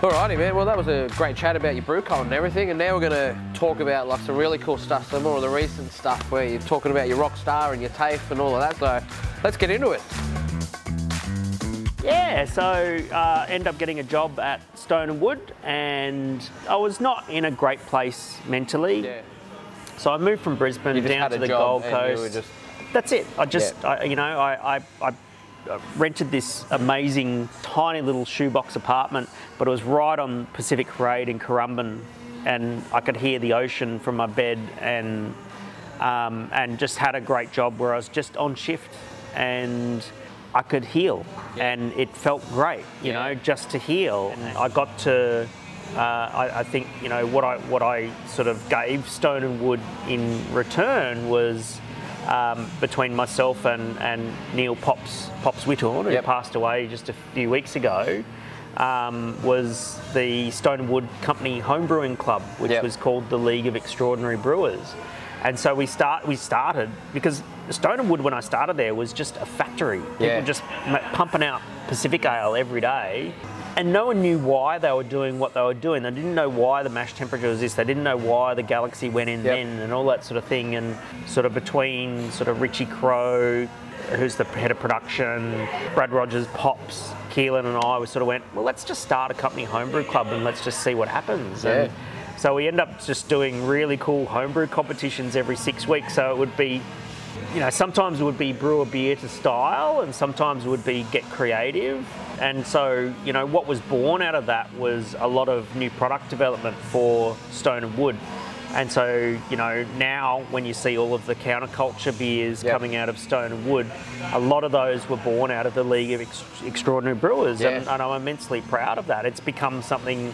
Alrighty, man. Well, that was a great chat about your Brewcult and everything, and now we're going to talk about like some really cool stuff, some more of the recent stuff where you're talking about your rock star and your TAFE and all of that. So let's get into it. Yeah, so uh, end up getting a job at Stone and Wood, and I was not in a great place mentally. Yeah. So I moved from Brisbane down to the Gold Coast. just- That's it. I just, Yeah. I, you know, I, I, I rented this amazing tiny little shoebox apartment, but it was right on Pacific Parade in Currumbin, and I could hear the ocean from my bed, and um, and just had a great job where I was just on shift, and I could heal, and it felt great, you Yeah. know, just to heal. And I got to. Uh, I, I think you know what I what I sort of gave Stone and Wood in return was um, between myself and, and Neil Pops Pops Whitthorn, who Yep. passed away just a few weeks ago, um, was the Stone and Wood Company Homebrewing Club, which Yep. was called the League of Extraordinary Brewers. And so we start we started because Stone and Wood when I started there was just a factory. People Yeah. just pumping out Pacific Ale every day. And no one knew why they were doing what they were doing. They didn't know why the mash temperature was this. They didn't know why the Galaxy went in Yep. then and all that sort of thing. And sort of between sort of Richie Crow, who's the head of production, Brad Rogers, Pops, Keelan, and I, we sort of went, well, let's just start a company homebrew club and let's just see what happens. Yeah. And so we end up just doing really cool homebrew competitions every six weeks. So it would be you know, sometimes it would be brew a beer to style, and sometimes it would be get creative. And so, you know, what was born out of that was a lot of new product development for Stone and Wood. And so, you know, now when you see all of the counterculture beers Yep. coming out of Stone and Wood, a lot of those were born out of the League of Ex- Extraordinary Brewers, and, and I'm immensely proud of that. It's become something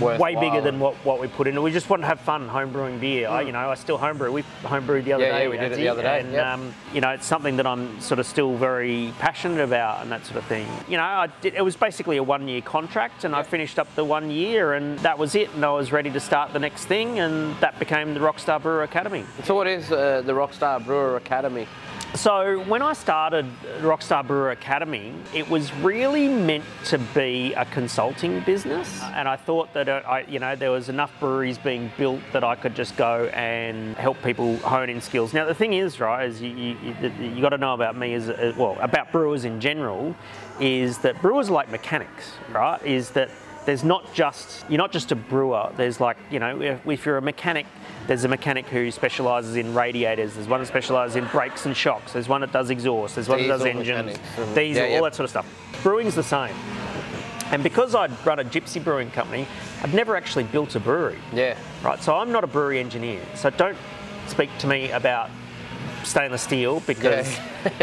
way bigger than what, what we put into. We just want to have fun homebrewing beer. I, you know, I still homebrew. We homebrewed the other Mm. Yeah, day. yeah, we did it the other day, And yep. um, you know, it's something that I'm sort of still very passionate about and that sort of thing. You know, I did, it was basically a one-year contract, and I finished up the one year, and that was it. And I was ready to start the next thing, and that became the Rockstar Brewer Academy. So what is uh, the Rockstar Brewer Academy? So when I started Rockstar Brewer Academy, it was really meant to be a consulting business, and I thought that uh, I, you know, there was enough breweries being built that I could just go and help people hone in skills. Now the thing is, right, is you you, you, got to know about me as uh, well about brewers in general, is that brewers are like mechanics, right? Is that there's not just you're not just a brewer. There's like you know if, if you're a mechanic, there's a mechanic who specialises in radiators. There's one that specialises in brakes and shocks. There's one that does exhaust. There's one that does engines, mechanics diesel, yeah, yeah. all that sort of stuff. Brewing's the same. And because I'd run a gypsy brewing company, I'd never actually built a brewery. Yeah. Right, so I'm not a brewery engineer. So don't speak to me about stainless steel because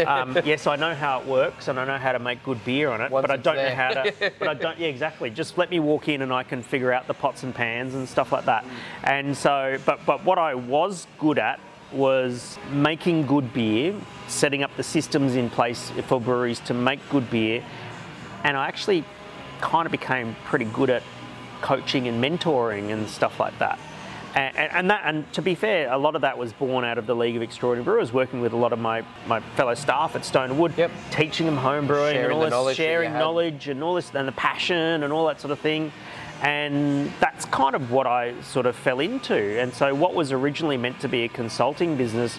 um, yes, I know how it works and I know how to make good beer on it, Once but I don't know how to. But I don't. Yeah, exactly. Just let me walk in and I can figure out the pots and pans and stuff like that. And so, but but what I was good at was making good beer, setting up the systems in place for breweries to make good beer, and I actually kind of became pretty good at coaching and mentoring and stuff like that. And, and, that, and to be fair, a lot of that was born out of the League of Extraordinary Brewers, working with a lot of my, my fellow staff at Stone and Wood, Yep. teaching them home brewing Sharing and all this, knowledge sharing knowledge and all this, and the passion and all that sort of thing. And that's kind of what I sort of fell into. And so, what was originally meant to be a consulting business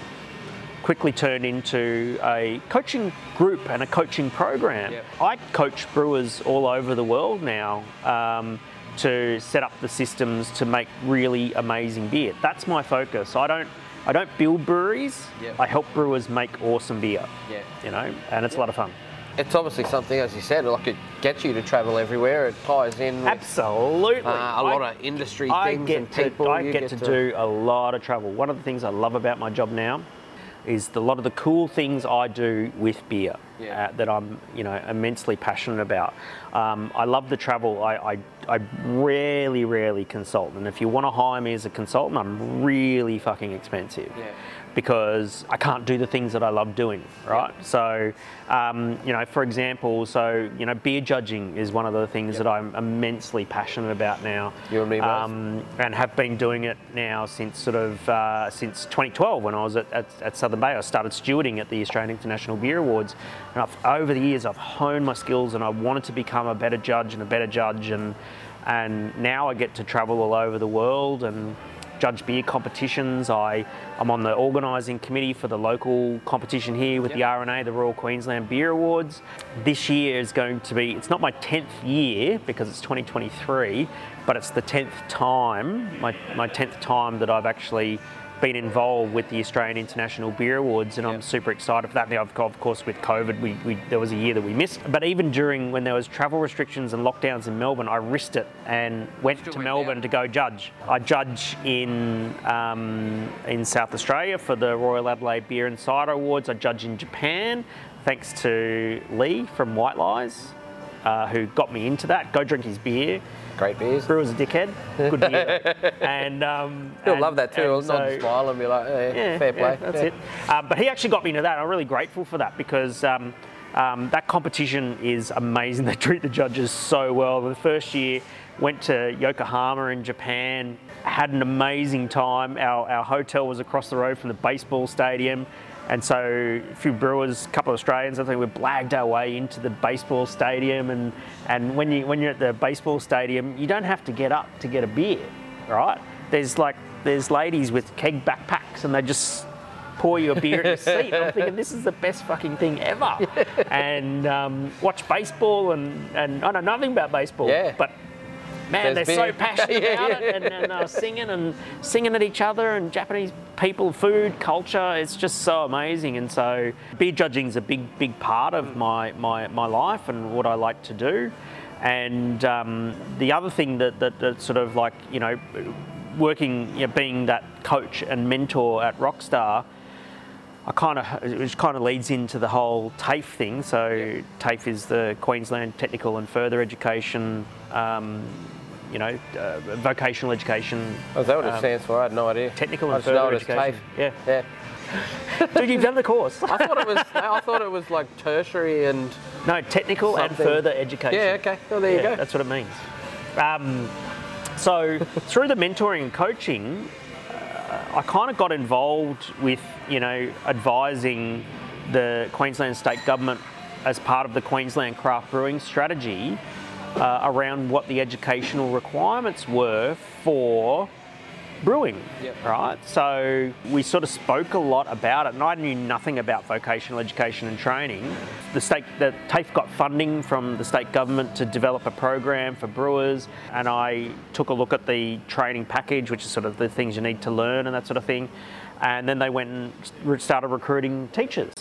quickly turned into a coaching group and a coaching program. Yep. I coach brewers all over the world now um, to set up the systems to make really amazing beer. That's my focus. I don't. I don't build breweries. Yep. I help brewers make awesome beer. Yeah. You know, and it's a lot of fun. It's obviously something, as you said, like it gets you to travel everywhere. It ties in with Absolutely. uh, a lot I- of industry I things get and to, people. I you get, to, do a lot of travel. One of the things I love about my job now is a lot of the cool things I do with beer Yeah. uh, that I'm, you know, immensely passionate about. Um, I love the travel. I, I, I rarely, rarely consult, and if you want to hire me as a consultant, I'm really fucking expensive. Yeah. Because I can't do the things that I love doing, right? So, um, you know, for example, so you know, beer judging is one of the things that I'm immensely passionate about now You and me both. um, and have been doing it now since sort of uh, since 2012 when I was at, at, at Southern Bay. I started stewarding at the Australian International Beer Awards, and I've, over the years I've honed my skills and I wanted to become a better judge and a better judge and. and now I get to travel all over the world and judge beer competitions. I, I'm on the organising committee for the local competition here with Yep. the RNA, the Royal Queensland Beer Awards. This year is going to be, it's not my 10th year because it's 2023, but it's the 10th time, my, my 10th time that I've actually been involved with the Australian International Beer Awards, and I'm super excited for that. Now, of of course, with COVID, we, we, there was a year that we missed. But even during when there was travel restrictions and lockdowns in Melbourne, I risked it and went Still to went Melbourne down. to go judge. I judge in um, in South Australia for the Royal Adelaide Beer and Cider Awards. I judge in Japan, thanks to Lee from White Lies, uh, who got me into that. Go drink his beer. Great beers. Brewer's a dickhead. Good beer. and um, He'll and- love that too. He'll nod and smile and be like, eh, yeah, fair yeah, play. that's Yeah. it. Um, but he actually got me into that. I'm really grateful for that because um, um, that competition is amazing. They treat the judges so well. The first year, went to Yokohama in Japan, had an amazing time. Our, our hotel was across the road from the baseball stadium. And so a few brewers, a couple of Australians, I think we blagged our way into the baseball stadium. And, and when, you, when you're at the baseball stadium, you don't have to get up to get a beer, right? There's like, there's ladies with keg backpacks and they just pour you a beer in your seat. I'm thinking this is the best fucking thing ever. And um, watch baseball and, and I know nothing about baseball, Yeah. but man, There's they're so passionate Yeah, about yeah. it and, and uh, singing and singing at each other and Japanese people, food, culture. It's just so amazing. And so beer judging is a big, big part of my, my, my life and what I like to do. And um, the other thing that, that, that sort of like, you know, working, you know, being that coach and mentor at Rockstar, I kind of, which kind of leads into the whole TAFE thing. So TAFE is the Queensland Technical and Further Education, um, you know, uh, vocational education. Oh, is that what it um, stands for? I had no idea. Technical and further it education. Yeah. Yeah. Dude, you've done the course. I thought it was. I thought it was like tertiary and. No, technical and further education. Yeah. Okay. Oh, there you Yeah, go. That's what it means. Um, so through the mentoring and coaching, uh, I kind of got involved with you know advising the Queensland state government as part of the Queensland craft brewing strategy uh, around what the educational requirements were for brewing, Yep. right? So we sort of spoke a lot about it, and I knew nothing about vocational education and training. The state, the TAFE got funding from the state government to develop a program for brewers, and I took a look at the training package, which is sort of the things you need to learn and that sort of thing. And then they went and started recruiting teachers.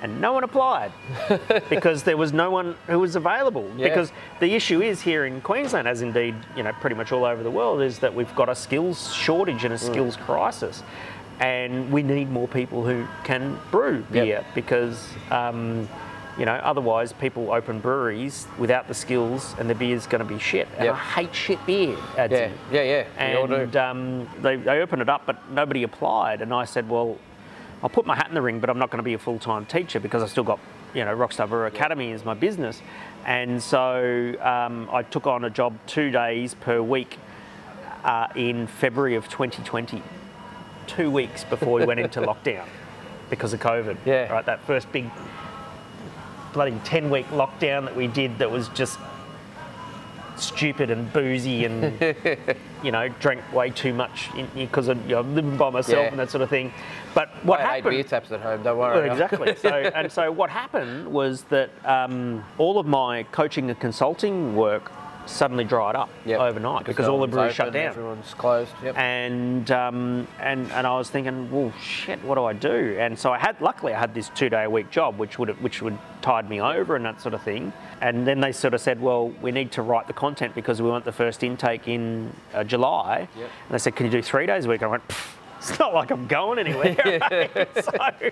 And no one applied because there was no one who was available. Yeah. Because the issue is here in Queensland, as indeed you know pretty much all over the world, is that we've got a skills shortage and a skills crisis, and we need more people who can brew Yep. beer because. Um, you know, otherwise people open breweries without the skills, and the beer's going to be shit. And Yep. I hate shit beer. Adzi. Yeah. Yeah. Yeah. We all do. And um, they, they opened it up, but nobody applied. And I said, well, I'll put my hat in the ring, but I'm not going to be a full time teacher because I still got, you know, Rockstar Brewer Academy as my business. And so um, I took on a job two days per week uh, in February of 2020, two weeks before we went into lockdown because of COVID. Yeah. Right, that first big bloody 10 week lockdown that we did that was just stupid and boozy and you know drank way too much because you know, I'm living by myself Yeah. and that sort of thing. But what I eight happened? beer taps at home. Don't Well, worry. exactly. So and so what happened was that um, all of my coaching and consulting work suddenly dried up Yep. overnight because, all the breweries shut down. Everyone's closed. Yep. And um, and and I was thinking, well, shit, what do I do? And so I had, luckily, I had this two-day a week job, which would which would tide me over and that sort of thing. And then they sort of said, well, we need to write the content because we want the first intake in uh, July. Yep. And they said, can you do three days a week? I went. "Pff, It's not like I'm going anywhere. right?" so,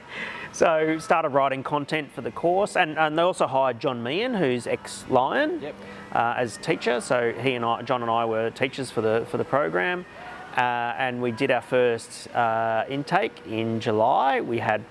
so started writing content for the course, and, and they also hired John Meehan, who's ex-Lion, Yep. Uh, as teacher. So he and I, John and I, were teachers for the for the program, uh, and we did our first uh, intake in July. We had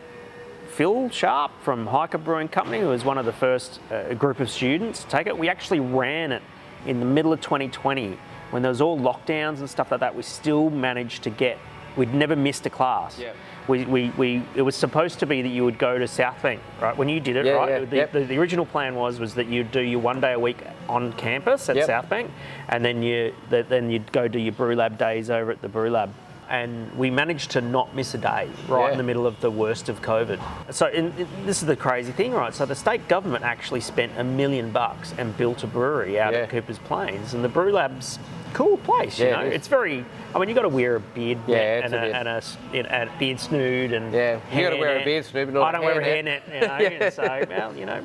Phil Sharp from Hiker Brewing Company, who was one of the first uh, group of students to take it. We actually ran it in the middle of 2020 when there was all lockdowns and stuff like that. We still managed to get We'd never missed a class. Yeah. We, we, we, it was supposed to be that you would go to South Bank, right? When you did it, Yeah, right? yeah, the, yep. the, the original plan was was that you'd do your one day a week on campus at Yep. South Bank, and then you th- then you'd go do your brew lab days over at the brew lab. And we managed to not miss a day right Yeah. in the middle of the worst of COVID. So in, in- this is the crazy thing, right? So the state government actually spent a million bucks and built a brewery out Yeah. at Coopers Plains, and the brew lab's cool place. You know, it it's very. I mean, you got to wear a beard Yeah, net and a a, beard. and a, and a beard snood and Yeah, you gotta wear a beard snood, but not I don't wear a hairnet. You know, Yeah. so well, you know,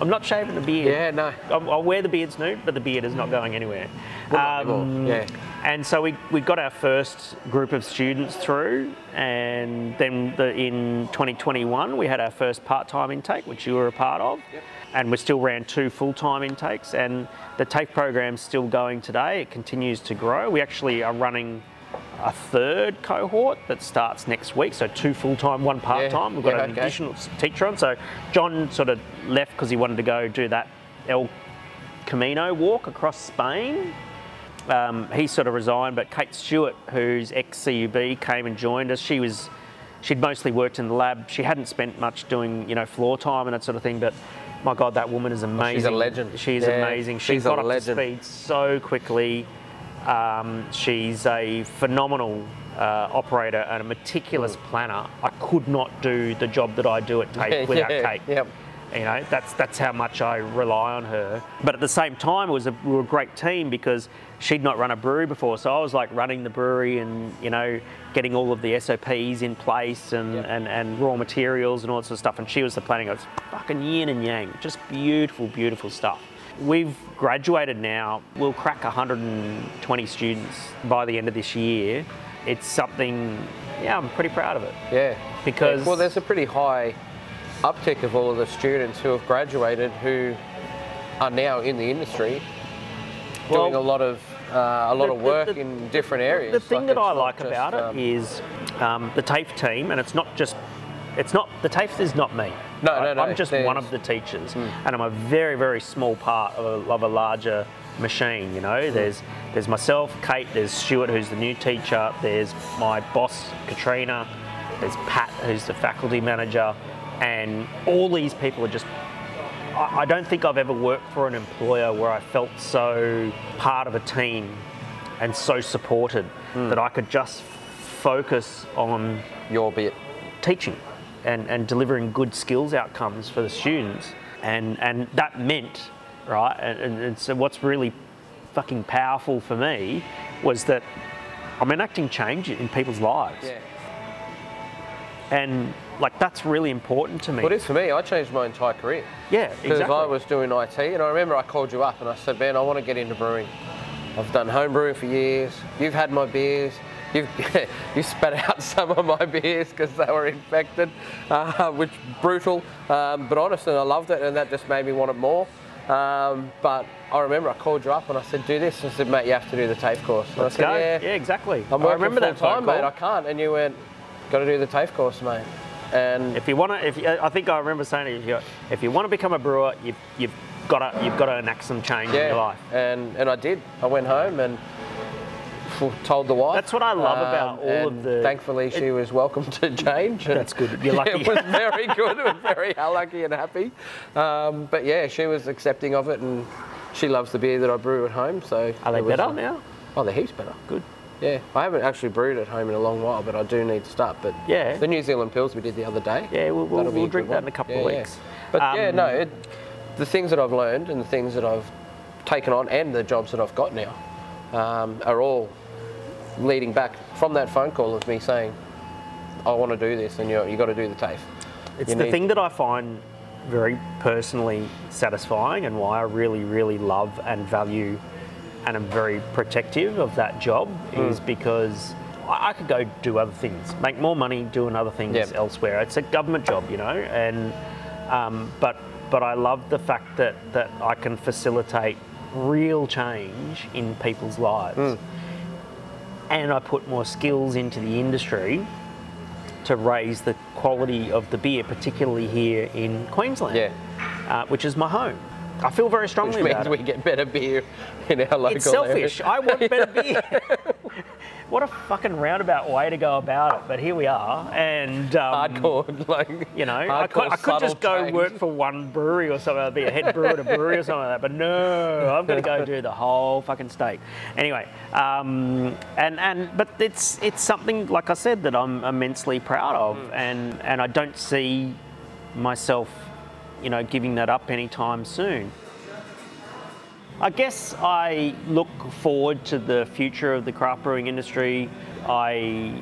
I'm not shaving the beard. Yeah, no. I'll, I'll wear the beard snood, but the beard is not going anywhere. Anymore, um, yeah. And so we, we got our first group of students through, and then the, in 2021 we had our first part-time intake, which you were a part of, and we still ran two full-time intakes. And the TAFE program's still going today. It continues to grow. We actually are running a third cohort that starts next week. So two full-time, one part-time. We've got yeah, an okay. additional teacher on. So John sort of left because he wanted to go do that El Camino walk across Spain. Um, he sort of resigned, but Kate Stewart, who's ex CUB, came and joined us. She was, she'd mostly worked in the lab. She hadn't spent much doing, you know, floor time and that sort of thing. But my God, that woman is amazing. Oh, she's a legend. She's Yeah, amazing. She she's a got up to speed so quickly. Um, she's a phenomenal uh, operator and a meticulous planner. I could not do the job that I do at TAFE without Yeah, Kate. yep. You know, that's that's how much I rely on her. But at the same time, it was a, we were a great team because she'd not run a brewery before, so I was like running the brewery and you know getting all of the SOPs in place and, Yep. and, and raw materials and all that sort of stuff. And she was the planning. It was fucking yin and yang, just beautiful, beautiful stuff. We've graduated now. We'll crack 120 students by the end of this year. It's something. Yeah, I'm pretty proud of it. Yeah. Because- Yeah, well, there's a pretty high uptick of all of the students who have graduated who are now in the industry doing Well, a lot of uh, a lot the- of work the- in different areas. The thing that I like just, about um, it is um, the TAFE team, and it's not just, it's not, the TAFE is not me. No, right? no, no, I'm just one of the teachers, and I'm a very, very small part of a, of a larger machine, you know. There's, there's myself, Kate, there's Stuart, who's the new teacher, there's my boss, Katrina, there's Pat, who's the faculty manager, and all these people are just I don't think I've ever worked for an employer where I felt so part of a team and so supported Hmm. that I could just focus on your bit. teaching and, and delivering good skills outcomes for the students. And, and that meant, right, and, and, and so what's really fucking powerful for me was that I'm enacting change in people's lives. Yeah. And like that's really important to me. Well, it is for me. I changed my entire career. yeah, Because exactly. I was doing IT, and I remember I called you up and I said, "Ben, I want to get into brewing. I've done home brewing for years. You've had my beers. You've you spat out some of my beers because they were infected, uh, which brutal. Um, but honestly, I loved it, and that just made me want it more. Um, but I remember I called you up and I said, "Do this." And I said, "Mate, you have to do the TAFE course." And Let's I said, go. "Yeah, Yeah, exactly. I'm I remember full that time, mate. I can't." And you went, "Got to do the TAFE course, mate." And If you want to, if you, I think I remember saying, if you, if you want to become a brewer, you've, you've got to you've got to enact some change in your life. And and I did. I went home and told the wife. That's what I love about all of the- Thankfully, she was welcome to change. That's good. You're lucky. It was very good. It was very lucky and happy. Um, but yeah, she was accepting of it, and she loves the beer that I brew at home. So Are they better uh, now? Oh, they're heaps better. Good. Yeah, I haven't actually brewed at home in a long while, but I do need to start. But Yeah. the New Zealand pils we did the other day. Yeah, we'll, we'll, we'll drink that in a couple Yeah, of yeah. weeks. But yeah, Um, no, it, the things that I've learned and the things that I've taken on and the jobs that I've got now um, are all leading back from that phone call of me saying, I want to do this and you you got to do the TAFE. It's You the need- thing that I find very personally satisfying and why I really, really love and value and I'm very protective of that job Hmm. is because I, could go do other things, make more money doing other things Yeah. elsewhere. It's a government job, you know, and um, but but I love the fact that that I can facilitate real change in people's lives. Hmm. And I put more skills into the industry to raise the quality of the beer, particularly here in Queensland, Yeah. uh, which is my home. I feel very strongly Which about means it. we get better beer in our local It's selfish. area. I want better beer. what a fucking roundabout way to go about it. But here we are, and um, Hardcore, like You know, I could, I could just go work for one brewery or something. I'd be a head brewer at a brewery or something like that. But no, I'm going to go do the whole fucking state. Anyway, um, and and but it's it's something like I said that I'm immensely proud of, and and I don't see myself, you know, giving that up anytime soon. I guess I look forward to the future of the craft brewing industry. I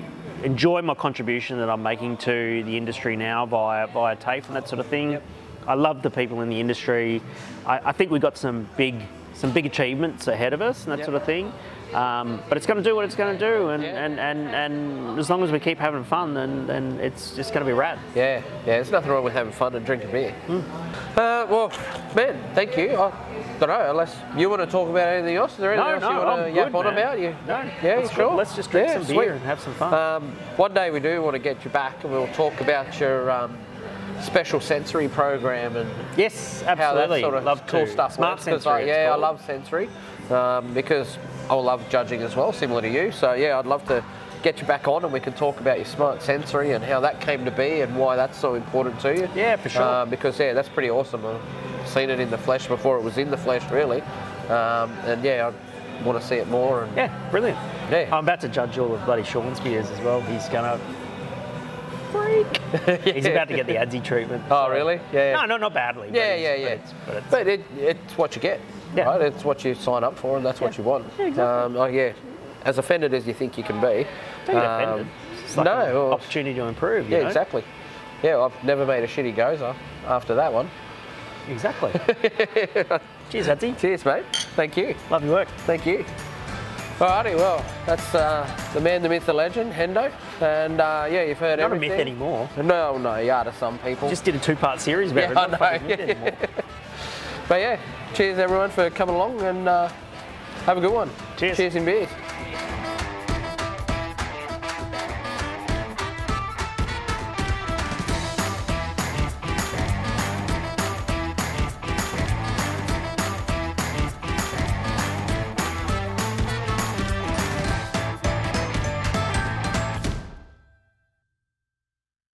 enjoy my contribution that I'm making to the industry now via via TAFE and that sort of thing. I love the people in the industry. I, I think we've got some big some big achievements ahead of us and that Yep. sort of thing. Um, but it's going to do what it's going to do, and, Yeah. and, and, and as long as we keep having fun, then, then it's just going to be rad. Yeah, yeah, there's nothing wrong with having fun and drinking beer. Uh, well, man, thank you. I don't know, unless you want to talk about anything else. Is there anything No, else no, you want I'm to yap on man. about? You? No, yeah, that's sure. Let's just drink Yeah, some sweet. beer and have some fun. Um, one day we do want to get you back and we'll talk about your um, special sensory program and yes, how that absolutely. sort of love cool to. stuff Smart works. sensory. I, yeah, I love sensory um, because I love judging as well, similar to you. So yeah, I'd love to get you back on and we can talk about your smart sensory and how that came to be and why that's so important to you. Yeah, for sure. Um, because yeah, that's pretty awesome. I've seen it in the flesh before it was in the flesh, really. Um, and yeah, I want to see it more. And Yeah, brilliant. Yeah. I'm about to judge all of bloody Sean's beers as well. He's gonna freak. He's about to get the ADSI treatment. Oh, so- really? Yeah. No, no, not badly. but Yeah, yeah, but yeah. it's- But it's, But it, it's what you get, Yeah. right? It's what you sign up for, and that's what you want. Yeah, exactly. Um, oh, yeah. As offended as you think you can be. don't get um, offended. It's like no, an well, opportunity to improve. you yeah, know? exactly. Yeah, I've never made a shitty gose after that one. Exactly. Cheers, ADSI. Cheers, mate. Thank you. Love your work. Thank you. Alrighty, well, that's uh, the man, the myth, the legend, Hendo. And uh, yeah, you've heard everything. Not a myth anymore. No, no, yeah, to some people. Just did a two-part series about Yeah, it. Not I know. but yeah, cheers everyone for coming along and uh, have a good one. Cheers. Cheers in beers.